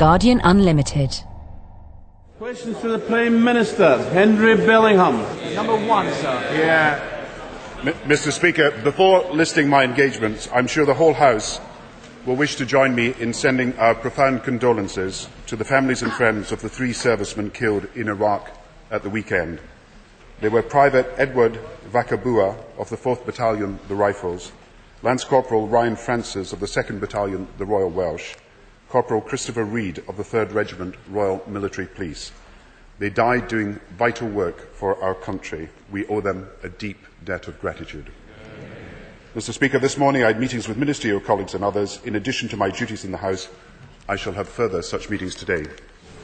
Guardian Unlimited. Questions to the Prime Minister, Henry Bellingham. Number one, sir. Yeah. M- Mr. Speaker, before listing my engagements, I'm sure the whole House will wish to join me in sending our profound condolences to the families and friends of the three servicemen killed in Iraq at the weekend. They were Private Edward Vakabua of the 4th Battalion, the Rifles, Lance Corporal Ryan Francis of the 2nd Battalion, the Royal Welsh, Corporal Christopher Reed of the 3rd Regiment, Royal Military Police. They died doing vital work for our country. We owe them a deep debt of gratitude. Mr. Speaker, this morning I had meetings with ministerial colleagues and others. In addition to my duties in the House, I shall have further such meetings today.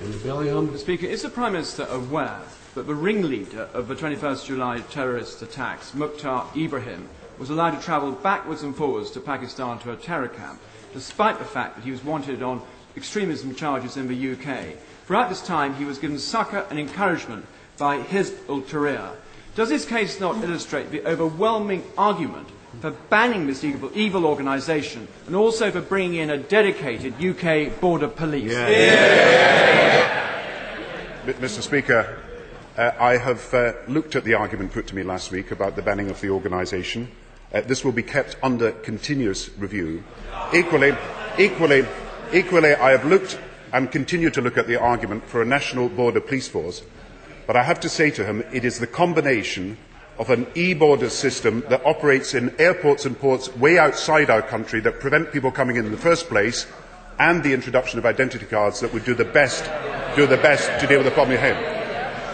Mr. Speaker, is the Prime Minister aware that the ringleader of the 21st July terrorist attacks, Mukhtar Ibrahim, was allowed to travel backwards and forwards to Pakistan to a terror camp despite the fact that he was wanted on extremism charges in the UK. Throughout this time, he was given succour and encouragement by Hizb ut Tahrir. Does this case not illustrate the overwhelming argument for banning this evil, evil organisation and also for bringing in a dedicated UK border police? Yeah. Mr. Speaker, uh, I have uh, looked at the argument put to me last week about the banning of the organisation. Uh, this will be kept under continuous review. Equally, equally, equally, I have looked and continue to look at the argument for a national border police force, but I have to say to him it is the combination of an e-border system that operates in airports and ports way outside our country that prevent people coming in in the first place and the introduction of identity cards that would do the best, do the best to deal with the problem here.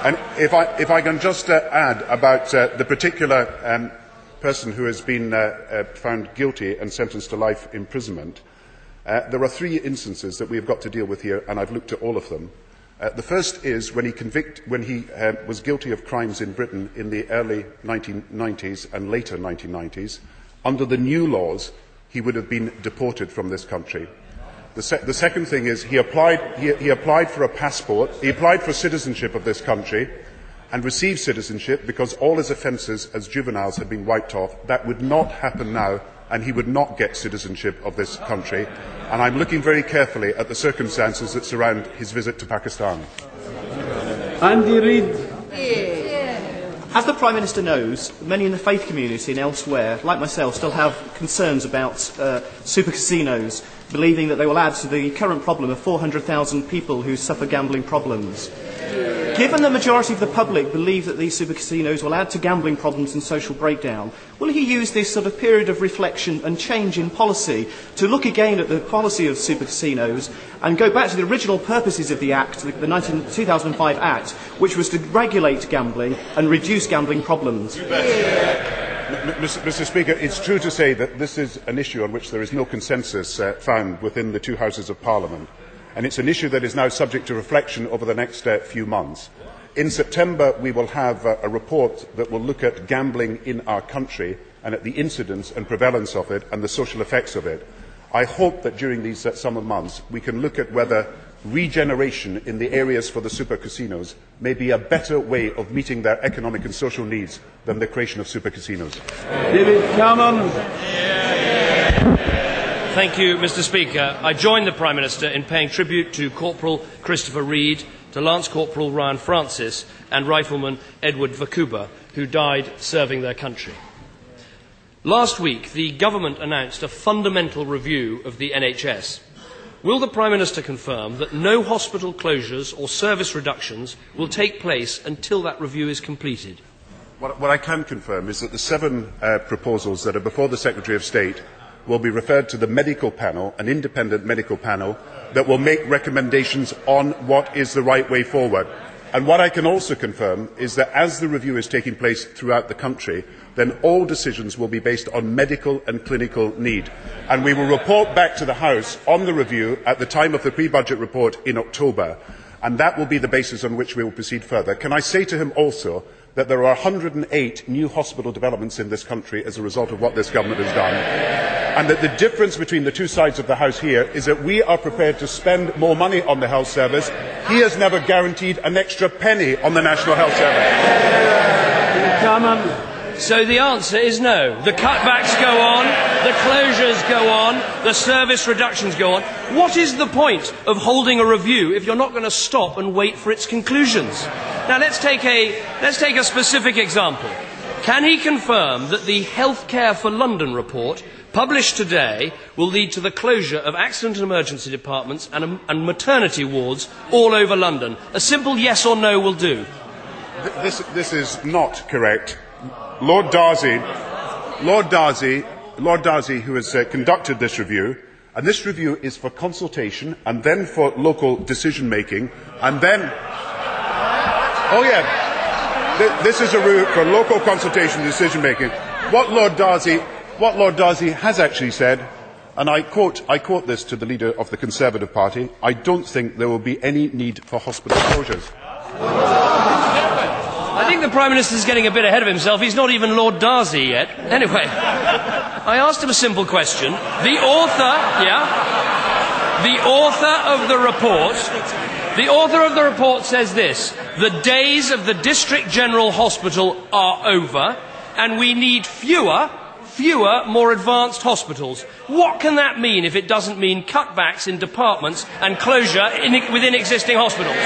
And if I, if I can just uh, add about uh, the particular um, person who has been uh, uh, found guilty and sentenced to life imprisonment, uh, there are three instances that we have got to deal with here, and I've looked at all of them. Uh, the first is when he, convict, when he uh, was guilty of crimes in Britain in the early 1990s and later 1990s. Under the new laws, he would have been deported from this country. The, se- the second thing is he applied, he, he applied for a passport, he applied for citizenship of this country, and receive citizenship because all his offences as juveniles had been wiped off. That would not happen now, and he would not get citizenship of this country. And I'm looking very carefully at the circumstances that surround his visit to Pakistan. Andy Reed. As the Prime Minister knows, many in the faith community and elsewhere, like myself, still have concerns about uh, super casinos, believing that they will add to the current problem of 400,000 people who suffer gambling problems. Given the majority of the public believe that these super casinos will add to gambling problems and social breakdown, will he use this sort of period of reflection and change in policy to look again at the policy of super casinos and go back to the original purposes of the Act, the 19, 2005 Act, which was to regulate gambling and reduce gambling problems? Mr. Speaker, it's true to say that this is an issue on which there is no consensus uh, found within the two houses of Parliament and it's an issue that is now subject to reflection over the next uh, few months. In September, we will have uh, a report that will look at gambling in our country and at the incidence and prevalence of it and the social effects of it. I hope that during these uh, summer months we can look at whether regeneration in the areas for the super casinos may be a better way of meeting their economic and social needs than the creation of super casinos. David Cameron. Thank you, Mr. Speaker. I join the Prime Minister in paying tribute to Corporal Christopher Reed, to Lance Corporal Ryan Francis, and Rifleman Edward Vakuba, who died serving their country. Last week, the government announced a fundamental review of the NHS. Will the Prime Minister confirm that no hospital closures or service reductions will take place until that review is completed? What, what I can confirm is that the seven uh, proposals that are before the Secretary of State will be referred to the medical panel, an independent medical panel, that will make recommendations on what is the right way forward. And what I can also confirm is that as the review is taking place throughout the country, then all decisions will be based on medical and clinical need. And we will report back to the House on the review at the time of the pre-budget report in October. And that will be the basis on which we will proceed further. Can I say to him also that there are 108 new hospital developments in this country as a result of what this government has done. And that the difference between the two sides of the House here is that we are prepared to spend more money on the health service. He has never guaranteed an extra penny on the National Health Service. So the answer is no. The cutbacks go on, the closures go on, the service reductions go on. What is the point of holding a review if you're not going to stop and wait for its conclusions? Now let's take a, let's take a specific example. Can he confirm that the Healthcare for London report published today will lead to the closure of accident and emergency departments and, and maternity wards all over London? A simple yes or no will do. This, this is not correct. Lord Darzi, Lord Darzi, Lord Darzi, who has uh, conducted this review, and this review is for consultation and then for local decision making, and then. Oh yeah, this is a route for local consultation and decision making. What Lord Darzi, what Lord Darzi has actually said, and I quote, I quote this to the leader of the Conservative Party: "I don't think there will be any need for hospital closures." I think the Prime Minister is getting a bit ahead of himself. He's not even Lord Darzi yet. Anyway, I asked him a simple question. The author, yeah, the author of the report, the author of the report says this the days of the District General Hospital are over, and we need fewer fewer, more advanced hospitals. What can that mean if it doesn't mean cutbacks in departments and closure in, within existing hospitals?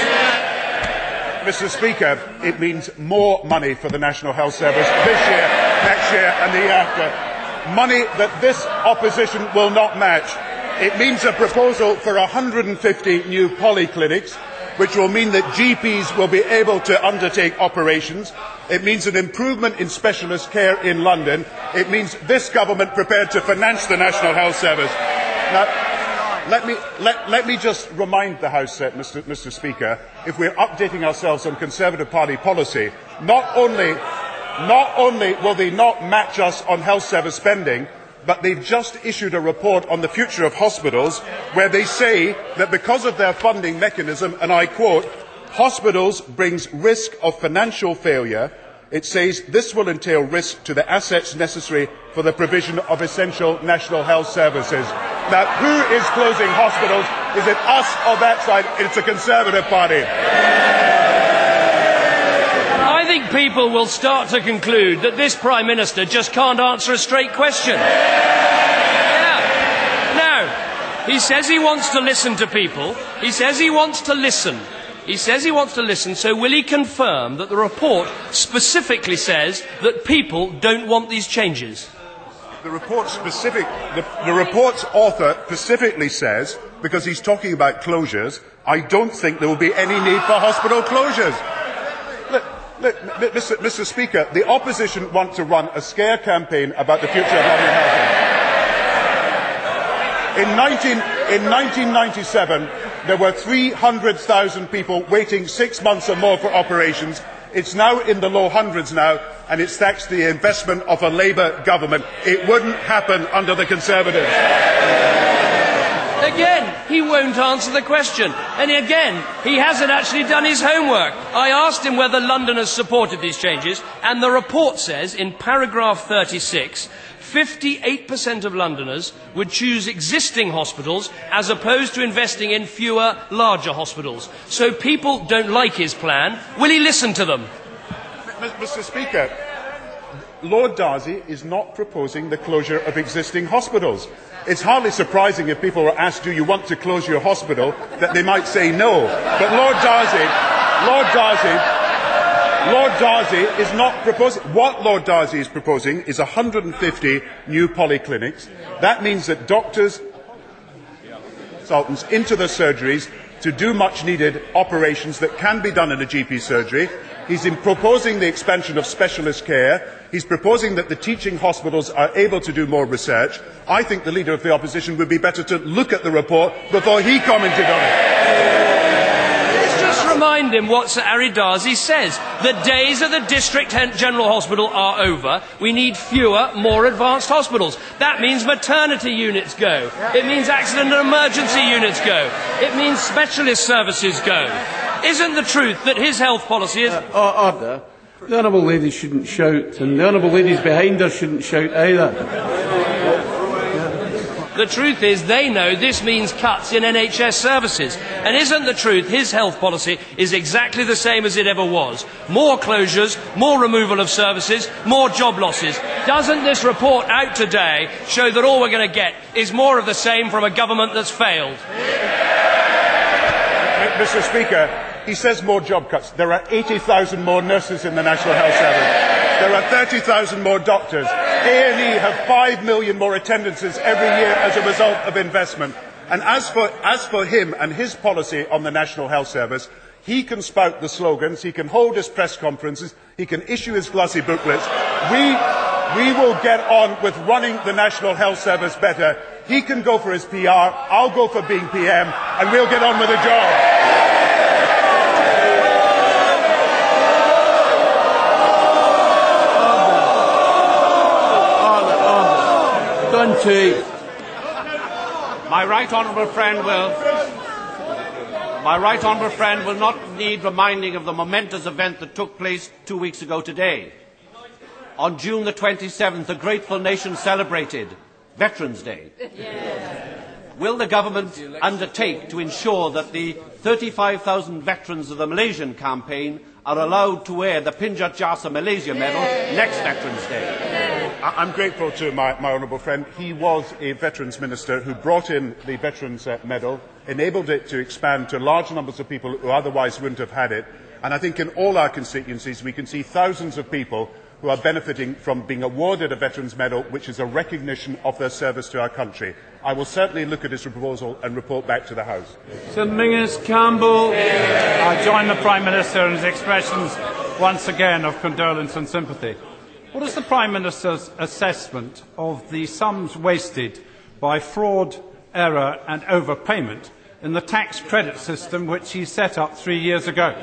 Mr. Speaker, it means more money for the National Health Service this year, next year, and the year after. Money that this opposition will not match. It means a proposal for 150 new polyclinics, which will mean that GPs will be able to undertake operations. It means an improvement in specialist care in London. It means this government prepared to finance the National Health Service. Now, let me, let, let me just remind the House, uh, Mr, Mr. Speaker, if we're updating ourselves on Conservative Party policy, not only, not only will they not match us on health service spending, but they've just issued a report on the future of hospitals where they say that because of their funding mechanism, and I quote, hospitals brings risk of financial failure it says this will entail risk to the assets necessary for the provision of essential national health services. Now, who is closing hospitals? Is it us or that side? It's the Conservative Party. Think people will start to conclude that this Prime Minister just can't answer a straight question. Yeah. Now, he says he wants to listen to people. He says he wants to listen. He says he wants to listen, so will he confirm that the report specifically says that people don't want these changes? The report specific, the, the report's author specifically says, because he's talking about closures, I don't think there will be any need for hospital closures. Mr. Mr. Speaker, the opposition want to run a scare campaign about the future of London housing. In, 19, in 1997, there were 300,000 people waiting six months or more for operations. It's now in the low hundreds now, and it's thanks to the investment of a Labour government. It wouldn't happen under the Conservatives. Again, he won't answer the question. And again, he hasn't actually done his homework. I asked him whether London has supported these changes, and the report says in paragraph 36 58% of Londoners would choose existing hospitals as opposed to investing in fewer, larger hospitals. So people don't like his plan. Will he listen to them? Mr. Speaker, Lord Darzi is not proposing the closure of existing hospitals. It's hardly surprising if people were asked, Do you want to close your hospital? that they might say no. But Lord Darzi, Lord Darzi Lord Darzi is not proposing. What Lord Darzi is proposing is 150 new polyclinics. That means that doctors, consultants into the surgeries to do much needed operations that can be done in a GP surgery. He's in proposing the expansion of specialist care. He's proposing that the teaching hospitals are able to do more research. I think the Leader of the Opposition would be better to look at the report before he commented on it Let's Just remind him what Sir Ara Darzi says. The days of the District General Hospital are over. We need fewer, more advanced hospitals. That means maternity units go. It means accident and emergency units go. It means specialist services go. Isn't the truth that his health policy is. Uh, order. The Honourable Lady shouldn't shout, and the Honourable Ladies behind her shouldn't shout either. The truth is, they know this means cuts in NHS services. And isn't the truth his health policy is exactly the same as it ever was? More closures, more removal of services, more job losses. Doesn't this report out today show that all we're going to get is more of the same from a government that's failed? Mr. Speaker, he says more job cuts. There are 80,000 more nurses in the National Health Service. There are 30,000 more doctors. A&E have 5 million more attendances every year as a result of investment. And as for, as for him and his policy on the National Health Service, he can spout the slogans, he can hold his press conferences, he can issue his glossy booklets. We, we will get on with running the National Health Service better. He can go for his PR, I'll go for being PM, and we'll get on with the job. My right honourable friend will. My right honourable friend will not need reminding of the momentous event that took place two weeks ago today. On June the 27th, the grateful nation celebrated Veterans Day. Will the government undertake to ensure that the 35,000 veterans of the Malaysian campaign are allowed to wear the Pingat Jasa Malaysia medal next Veterans Day? I'm grateful to my, my honourable friend. He was a Veterans Minister who brought in the Veterans uh, Medal, enabled it to expand to large numbers of people who otherwise wouldn't have had it. And I think in all our constituencies we can see thousands of people who are benefiting from being awarded a Veterans Medal, which is a recognition of their service to our country. I will certainly look at this proposal and report back to the House. Sir Menzies Campbell. I join the Prime Minister in his expressions once again of condolence and sympathy. What is the Prime Minister's assessment of the sums wasted by fraud, error and overpayment in the tax credit system which he set up three years ago?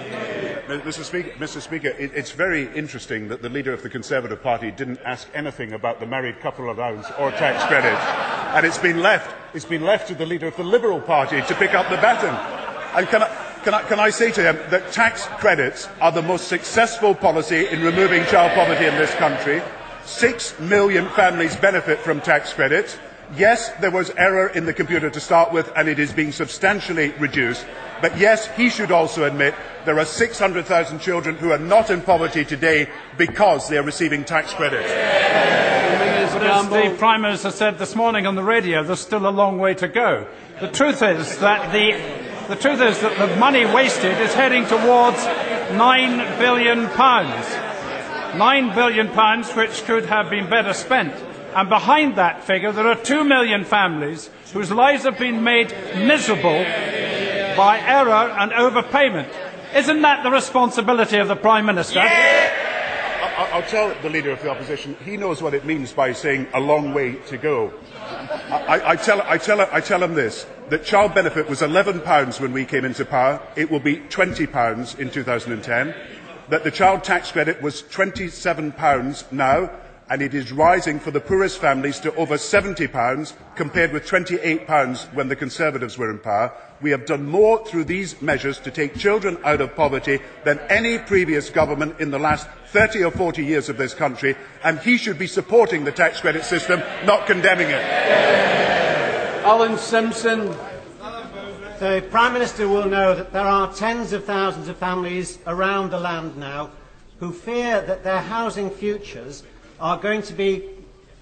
Mr. Speaker, Mr. Speaker it, it's very interesting that the leader of the Conservative Party didn't ask anything about the married couple allowance or tax credit, and it's been left. It's been left to the leader of the Liberal Party to pick up the baton. And can I, can I, can I say to him that tax credits are the most successful policy in removing child poverty in this country? Six million families benefit from tax credits. Yes, there was error in the computer to start with, and it is being substantially reduced. But yes, he should also admit there are 600,000 children who are not in poverty today because they are receiving tax credits. But as the Prime Minister said this morning on the radio, there's still a long way to go. The truth is that the, the truth is that the money wasted is heading towards nine billion pounds. Nine billion pounds, which could have been better spent. And behind that figure, there are two million families whose lives have been made miserable by error and overpayment. Isn't that the responsibility of the Prime Minister? I'll tell the Leader of the Opposition, he knows what it means by saying a long way to go. I, I, tell, I, tell, I tell him this, that child benefit was £11 when we came into power. It will be £20 in 2010. That the child tax credit was £27 now and it is rising for the poorest families to over £70 compared with £28 when the Conservatives were in power. We have done more through these measures to take children out of poverty than any previous government in the last 30 or 40 years of this country, and he should be supporting the tax credit system, not condemning it. Alan Simpson. The Prime Minister will know that there are tens of thousands of families around the land now who fear that their housing futures are going to be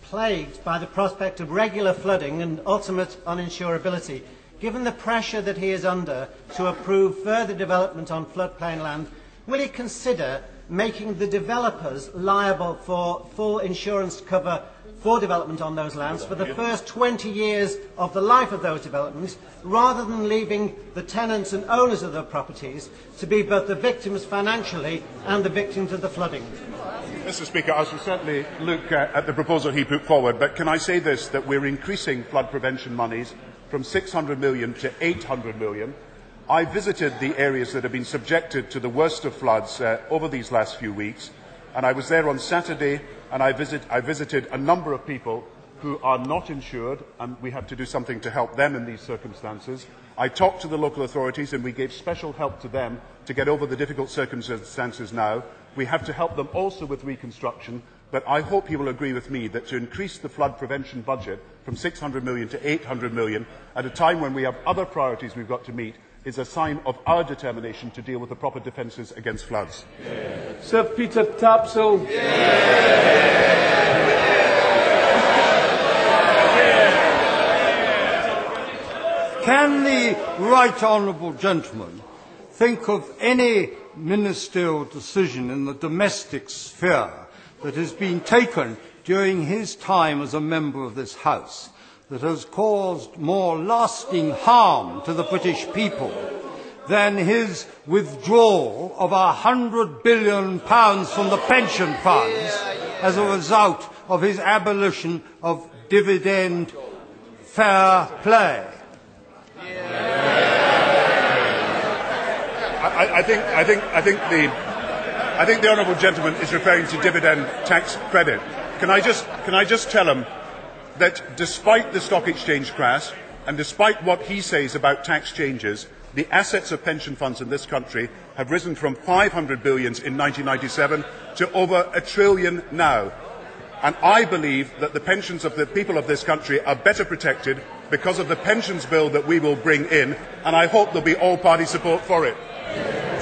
plagued by the prospect of regular flooding and ultimate uninsurability. Given the pressure that he is under to approve further development on floodplain land, will he consider making the developers liable for full insurance cover for development on those lands for the first 20 years of the life of those developments, rather than leaving the tenants and owners of the properties to be both the victims financially and the victims of the flooding. Mr. Speaker, I shall certainly look uh, at the proposal he put forward, but can I say this, that we're increasing flood prevention monies from 600 million to 800 million. I visited the areas that have been subjected to the worst of floods uh, over these last few weeks, and I was there on Saturday and I, visit, I visited a number of people who are not insured, and we have to do something to help them in these circumstances. I talked to the local authorities, and we gave special help to them to get over the difficult circumstances now. We have to help them also with reconstruction, but I hope he will agree with me that to increase the flood prevention budget from 600 million to 800 million at a time when we have other priorities we've got to meet is a sign of our determination to deal with the proper defences against floods. Yeah. Sir Peter Tapsell. Can the right honourable gentleman think of any ministerial decision in the domestic sphere that has been taken during his time as a member of this House that has caused more lasting harm to the British people than his withdrawal of a hundred billion pounds from the pension funds as a result of his abolition of dividend fair play. I, I, think, I, think, I, think the, I think the honourable gentleman is referring to dividend tax credit. Can I, just, can I just tell him that despite the stock exchange crash and despite what he says about tax changes, the assets of pension funds in this country have risen from 500 billions in 1997 to over a trillion now. And I believe that the pensions of the people of this country are better protected because of the pensions bill that we will bring in, and I hope there'll be all party support for it.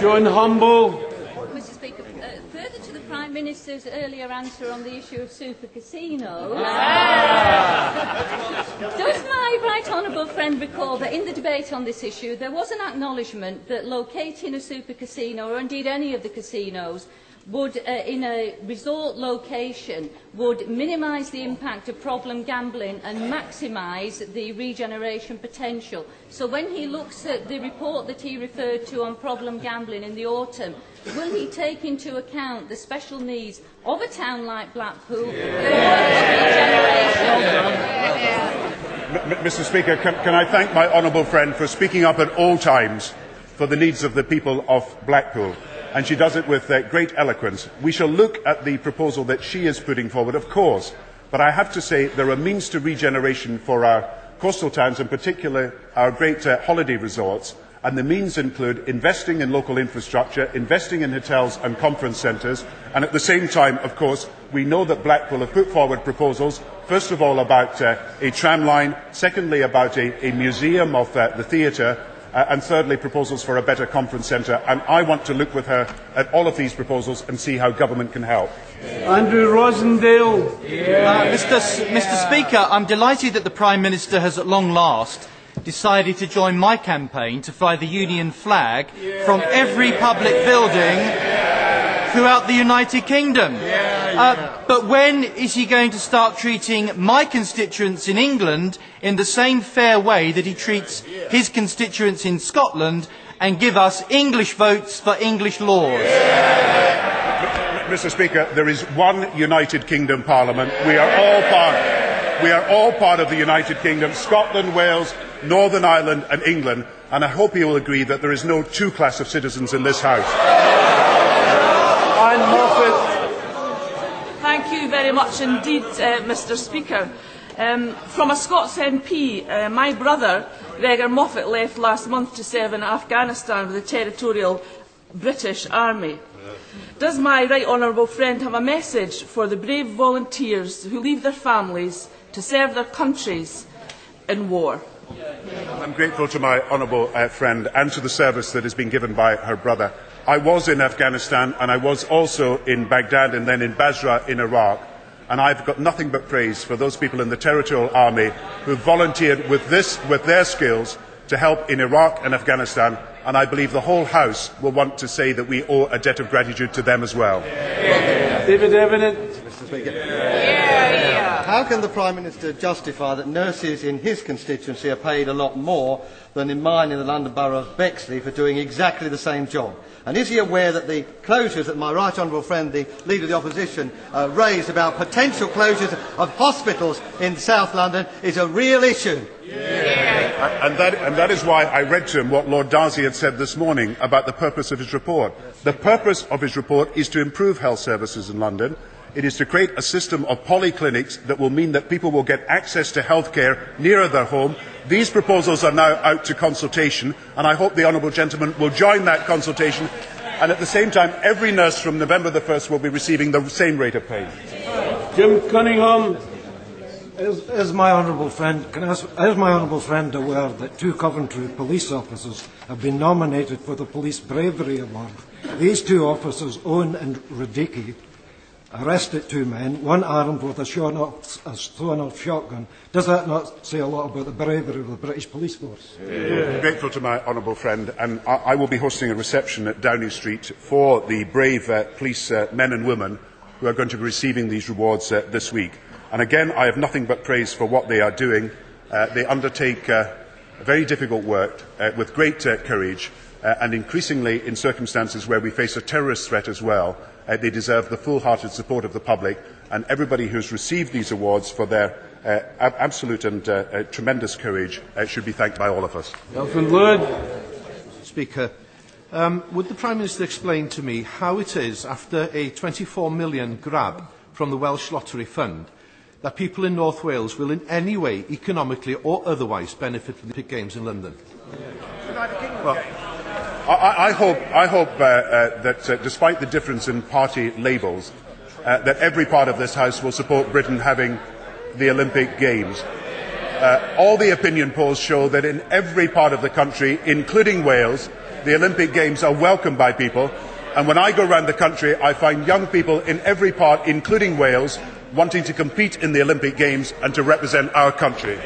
Joan Humble. Mr. Speaker, uh, further to the Prime Minister's earlier answer on the issue of super casinos, ah! does my right honourable friend recall that in the debate on this issue there was an acknowledgement that locating a super casino, or indeed any of the casinos, would, uh, in a resort location, would minimise the impact of problem gambling and maximise the regeneration potential. So when he looks at the report that he referred to on problem gambling in the autumn, will he take into account the special needs of a town like Blackpool Mr Speaker, can, can I thank my honourable friend for speaking up at all times for the needs of the people of Blackpool? And she does it with uh, great eloquence. We shall look at the proposal that she is putting forward, of course, but I have to say there are means to regeneration for our coastal towns, in particular our great uh, holiday resorts, and the means include investing in local infrastructure, investing in hotels and conference centres, and at the same time, of course, we know that Blackpool have put forward proposals, first of all about uh, a tram line, secondly about a, a museum of uh, the theatre, uh, and thirdly, proposals for a better conference centre. And I want to look with her at all of these proposals and see how government can help. Andrew Rosindell. Yeah. Uh, Mr. S- Mr. Speaker, I'm delighted that the Prime Minister has at long last decided to join my campaign to fly the Union flag yeah. from every public building throughout the United Kingdom. Uh, but when is he going to start treating my constituents in England in the same fair way that he treats his constituents in Scotland and give us English votes for English laws? Mr. Speaker, there is one United Kingdom Parliament. We are all part. We are all part of the United Kingdom, Scotland, Wales, Northern Ireland and England, and I hope you will agree that there is no two class of citizens in this House. Anne Moffat. Thank you very much indeed, uh, Mr Speaker. Um, from a Scots MP, uh, my brother, Gregor Moffat, left last month to serve in Afghanistan with the Territorial British Army. Does my right honourable friend have a message for the brave volunteers who leave their families to serve their countries in war? I'm grateful to my honourable uh, friend and to the service that has been given by her brother. I was in Afghanistan and I was also in Baghdad and then in Basra in Iraq. And I've got nothing but praise for those people in the Territorial Army who volunteered with, this, with their skills to help in Iraq and Afghanistan. And I believe the whole House will want to say that we owe a debt of gratitude to them as well. Yeah. David Evennett. Mr. Speaker. Yeah, yeah. How can the Prime Minister justify that nurses in his constituency are paid a lot more than in mine in the London Borough of Bexley for doing exactly the same job? And is he aware that the closures that my right honourable friend, the Leader of the Opposition, uh, raised about potential closures of hospitals in South London is a real issue? Yeah. And, that, and that is why I read to him what Lord Darzi had said this morning about the purpose of his report. The purpose of his report is to improve health services in London. It is to create a system of polyclinics that will mean that people will get access to healthcare nearer their home these proposals are now out to consultation, and I hope the Honourable Gentleman will join that consultation. And at the same time, every nurse from November the 1st will be receiving the same rate of pay. Jim Cunningham. Is, is my honourable friend, can I ask, is my honourable friend aware that two Coventry police officers have been nominated for the Police Bravery Award? These two officers, Owen and Radicki, arrested two men, one armed with a a thrown-off shotgun. Does that not say a lot about the bravery of the British police force? Yeah. Grateful to my honourable friend, and I, I, will be hosting a reception at Downing Street for the brave uh, police uh, men and women who are going to be receiving these rewards uh, this week. And again, I have nothing but praise for what they are doing. Uh, they undertake uh, very difficult work uh, with great courage, and increasingly in circumstances where we face a terrorist threat as well, Uh, they deserve the full-hearted support of the public and everybody who has received these awards for their uh, absolute and uh, uh, tremendous courage uh, should be thanked by all of us. Lord. Speaker, um, would the Prime Minister explain to me how it is after a 24 million grab from the Welsh Lottery Fund that people in North Wales will in any way, economically or otherwise, benefit from the Olympic Games in London? Well, I, I hope, I hope uh, uh, that uh, despite the difference in party labels, that every part of this House will support Britain having the Olympic Games. Uh, all the opinion polls show that in every part of the country, including Wales, the Olympic Games are welcomed by people. And when I go around the country, I find young people in every part, including Wales, wanting to compete in the Olympic Games and to represent our country.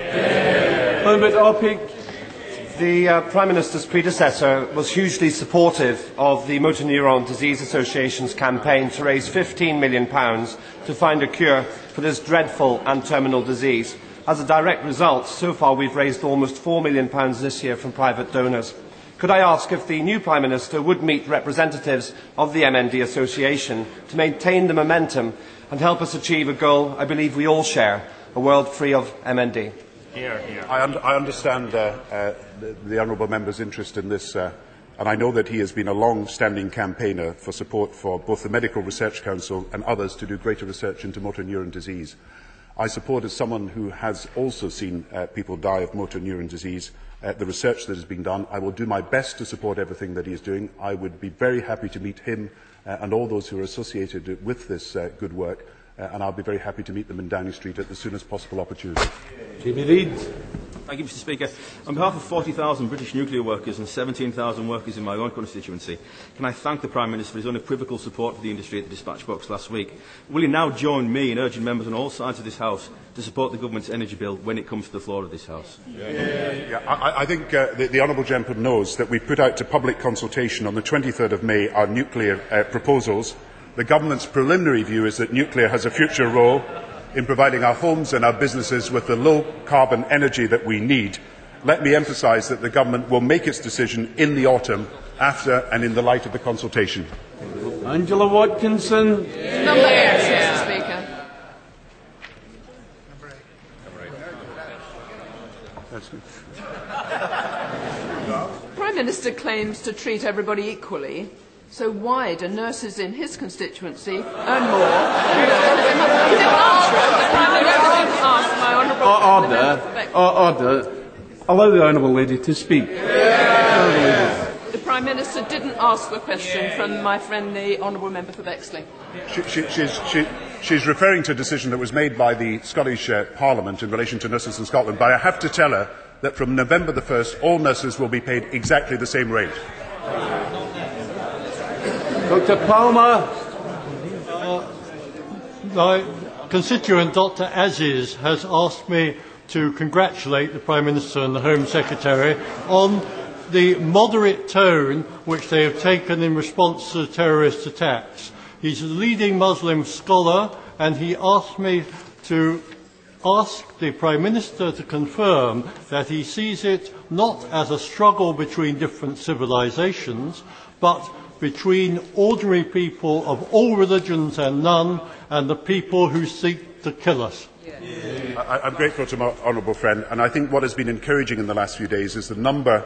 The uh, Prime Minister's predecessor was hugely supportive of the Motor Neuron Disease Association's campaign to raise £15 million to find a cure for this dreadful and terminal disease. As a direct result, so far we've raised almost £4 million this year from private donors. Could I ask if the new Prime Minister would meet representatives of the MND Association to maintain the momentum and help us achieve a goal I believe we all share, a world free of MND? Here, here. I, un- I understand uh, uh, the, the honourable member's interest in this, uh, and I know that he has been a long-standing campaigner for support for both the Medical Research Council and others to do greater research into motor neuron disease. I support, as someone who has also seen uh, people die of motor neuron disease, uh, the research that has been done. I will do my best to support everything that he is doing. I would be very happy to meet him uh, and all those who are associated with this good work and I'll be very happy to meet them in Downing Street at the soonest possible opportunity. Jamie Reed. Thank you, Mr Speaker. On behalf of 40,000 British nuclear workers and 17,000 workers in my own constituency, can I thank the Prime Minister for his unequivocal support for the industry at the dispatch box last week? Will he now join me in urging members on all sides of this House to support the government's energy bill when it comes to the floor of this House? Yeah, yeah, I, I think uh, the, the honourable gentleman knows that we put out to public consultation on the 23rd of May our nuclear uh, proposals The government's preliminary view is that nuclear has a future role in providing our homes and our businesses with the low carbon energy that we need. Let me emphasise that the government will make its decision in the autumn after and in the light of the consultation. Angela Watkinson. Yeah. Number eight, Mr Speaker. Prime Minister claims to treat everybody equally. So why do nurses in his constituency earn more? order, order. Allow the honourable lady to speak. The Prime Minister didn't ask the question from my friend, the Honourable Member for Bexley. She, she, she's, she, she's referring to a decision that was made by the Scottish uh, Parliament in relation to nurses in Scotland, but I have to tell her that from November the 1st, all nurses will be paid exactly the same rate. Dr. Palmer. Uh, my constituent, Dr. Aziz, has asked me to congratulate the Prime Minister and the Home Secretary on the moderate tone which they have taken in response to terrorist attacks. He's a leading Muslim scholar, and he asked me to ask the Prime Minister to confirm that he sees it not as a struggle between different civilizations, but between ordinary people of all religions and none and the people who seek to kill us. Yeah. I, I'm grateful to my honourable friend, and I think what has been encouraging in the last few days is the number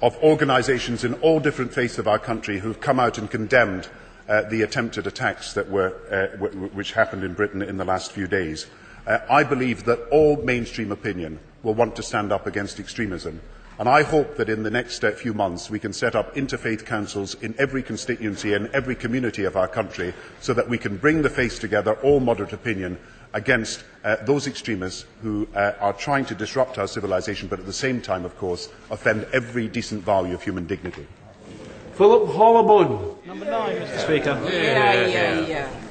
of organisations in all different faiths of our country who have come out and condemned uh, the attempted attacks that were, uh, w- which happened in Britain in the last few days. Uh, I believe that all mainstream opinion will want to stand up against extremism And I hope that in the next uh, few months we can set up interfaith councils in every constituency and every community of our country so that we can bring the faith together, all moderate opinion, against uh, those extremists who uh, are trying to disrupt our civilization but at the same time, of course, offend every decent value of human dignity. Philip Hollobone. Number nine, Mr. Speaker. Yeah, yeah, yeah.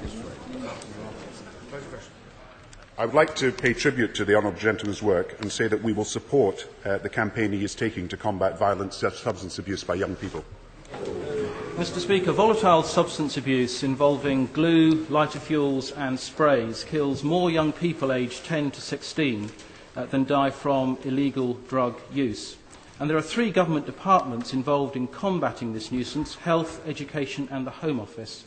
I would like to pay tribute to the Honourable Gentleman's work and say that we will support uh, the campaign he is taking to combat violent substance abuse by young people. Mr. Speaker, volatile substance abuse involving glue, lighter fuels, and sprays kills more young people aged 10 to 16 uh, than die from illegal drug use. And there are three government departments involved in combating this nuisance health, education, and the Home Office.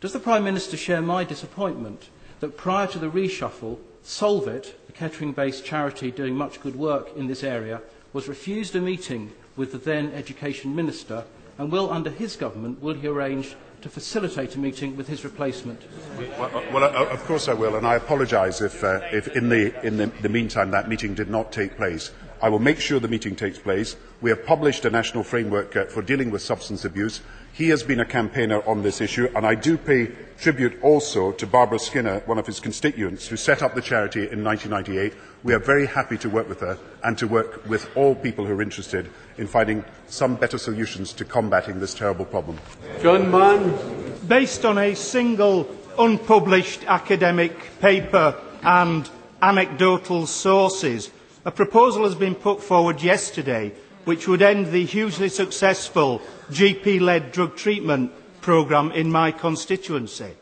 Does the Prime Minister share my disappointment that prior to the reshuffle, Solvit, a Kettering based charity doing much good work in this area, was refused a meeting with the then Education Minister and will, under his government, will he arrange to facilitate a meeting with his replacement? Well, uh, well uh, of course I will, and I apologise if, uh, if in, the, in the, the meantime that meeting did not take place. I will make sure the meeting takes place. We have published a national framework uh, for dealing with substance abuse. He has been a campaigner on this issue, and I do pay tribute also to Barbara Skinner, one of his constituents, who set up the charity in 1998. We are very happy to work with her and to work with all people who are interested in finding some better solutions to combating this terrible problem. John Mann. Based on a single unpublished academic paper and anecdotal sources, a proposal has been put forward yesterday which would end the hugely successful GP-led drug treatment programme in my constituency.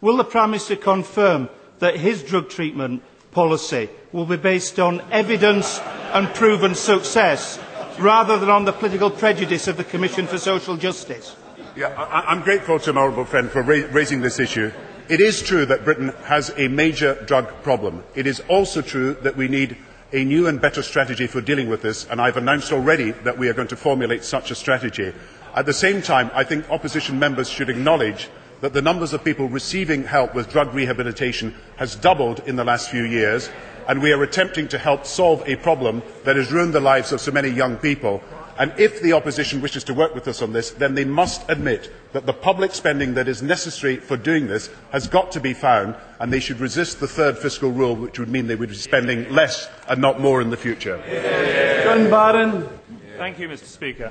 Will the Prime Minister confirm that his drug treatment policy will be based on evidence and proven success rather than on the political prejudice of the Commission for Social Justice? Yeah, I, I'm grateful to my honourable friend for ra- raising this issue. It is true that Britain has a major drug problem. It is also true that we need a new and better strategy for dealing with this, and I've announced already that we are going to formulate such a strategy. At the same time, I think opposition members should acknowledge that the numbers of people receiving help with drug rehabilitation has doubled in the last few years, and we are attempting to help solve a problem that has ruined the lives of so many young people. And if the opposition wishes to work with us on this, then they must admit that the public spending that is necessary for doing this has got to be found, and they should resist the third fiscal rule, which would mean they would be spending less and not more in the future. John Baron. Thank you, Mr. Speaker.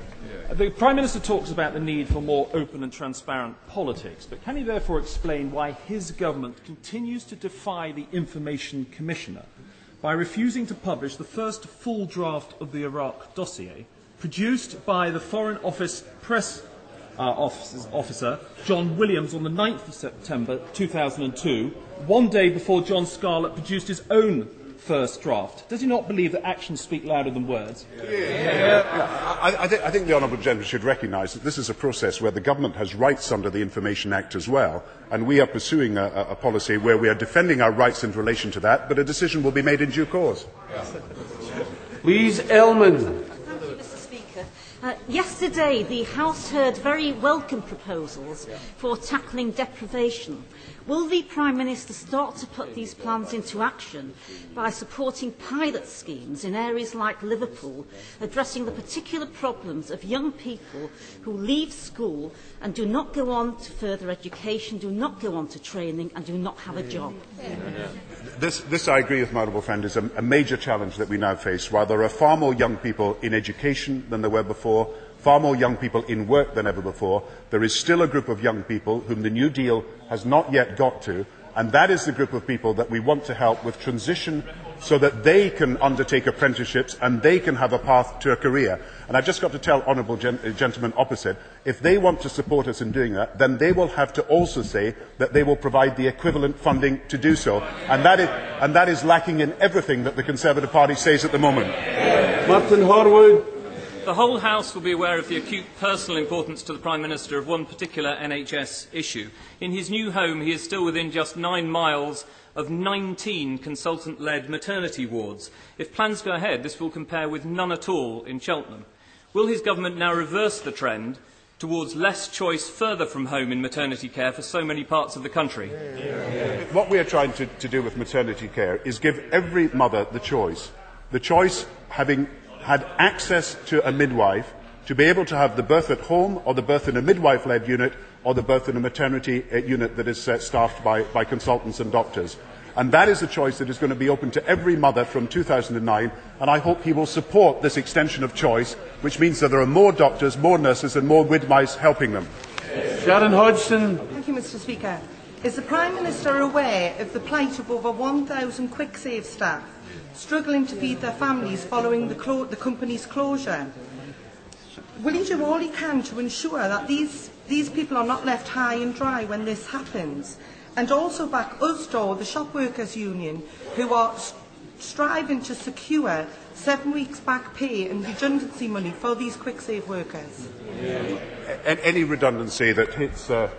The Prime Minister talks about the need for more open and transparent politics, but can he therefore explain why his government continues to defy the Information Commissioner by refusing to publish the first full draft of the Iraq dossier produced by the Foreign Office press uh, officer, John Williams, on the 9th of September 2002, one day before John Scarlett produced his own first draft. Does he not believe that actions speak louder than words? Yeah, yeah. I, I, th- I think the Honourable Gentleman should recognise that this is a process where the government has rights under the Information Act as well, and we are pursuing a, a policy where we are defending our rights in relation to that, but a decision will be made in due course. Louise Ellman. Uh, yesterday, the House heard very welcome proposals for tackling deprivation. Will the Prime Minister start to put these plans into action by supporting pilot schemes in areas like Liverpool, addressing the particular problems of young people who leave school and do not go on to further education, do not go on to training, and do not have a job? This, this I agree with my honourable friend, is a, a major challenge that we now face. While there are far more young people in education than there were before, far more young people in work than ever before. There is still a group of young people whom the New Deal has not yet got to, and that is the group of people that we want to help with transition so that they can undertake apprenticeships and they can have a path to a career. And I've just got to tell honourable gen- uh, gentlemen opposite, if they want to support us in doing that, then they will have to also say that they will provide the equivalent funding to do so. And that is, and that is lacking in everything that the Conservative Party says at the moment. Martin Horwood. The whole House will be aware of the acute personal importance to the Prime Minister of one particular NHS issue. In his new home, he is still within just nine miles of 19 consultant led maternity wards. If plans go ahead, this will compare with none at all in Cheltenham. Will his government now reverse the trend towards less choice further from home in maternity care for so many parts of the country? What we are trying to, to do with maternity care is give every mother the choice. The choice having had access to a midwife to be able to have the birth at home or the birth in a midwife led unit or the birth in a maternity uh, unit that is uh, staffed by, by consultants and doctors. And that is a choice that is going to be open to every mother from 2009. And I hope he will support this extension of choice, which means that there are more doctors, more nurses, and more midwives helping them. Sharon Hodgson. Thank you, Mr. Speaker. Is the Prime Minister aware of the plight of over 1,000 Kwik Save staff struggling to feed their families following the, clo- the company's closure? Will he do all he can to ensure that these, these people are not left high and dry when this happens? And also back USDAW, the Shop Workers Union, who are s- striving to secure seven weeks back pay and redundancy money for these Kwik Save workers? A- Any redundancy that hits uh,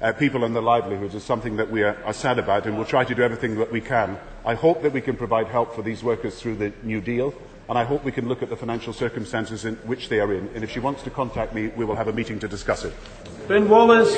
uh, people and their livelihoods is something that we are, are sad about, and we'll try to do everything that we can. I hope that we can provide help for these workers through the New Deal, and I hope we can look at the financial circumstances in which they are in. And if she wants to contact me, we will have a meeting to discuss it. Ben Wallace.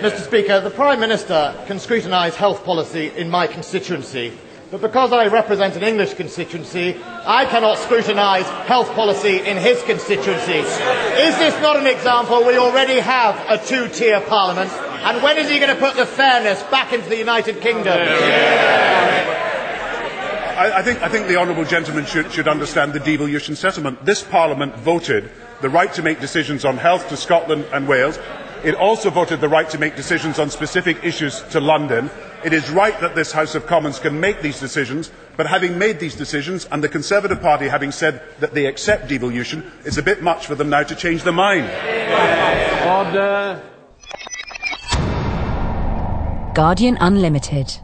Mr. Speaker, the Prime Minister can scrutinise health policy in my constituency, but because I represent an English constituency, I cannot scrutinise health policy in his constituency. Is this not an example? We already have a two tier parliament, and when is he going to put the fairness back into the United Kingdom? I, I, think, I think the honourable gentleman should, should understand the devolution settlement. This Parliament voted the right to make decisions on health to Scotland and Wales. It also voted the right to make decisions on specific issues to London. It is right that this House of Commons can make these decisions, but having made these decisions and the Conservative Party having said that they accept devolution, it's a bit much for them now to change their mind. Order. Guardian Unlimited.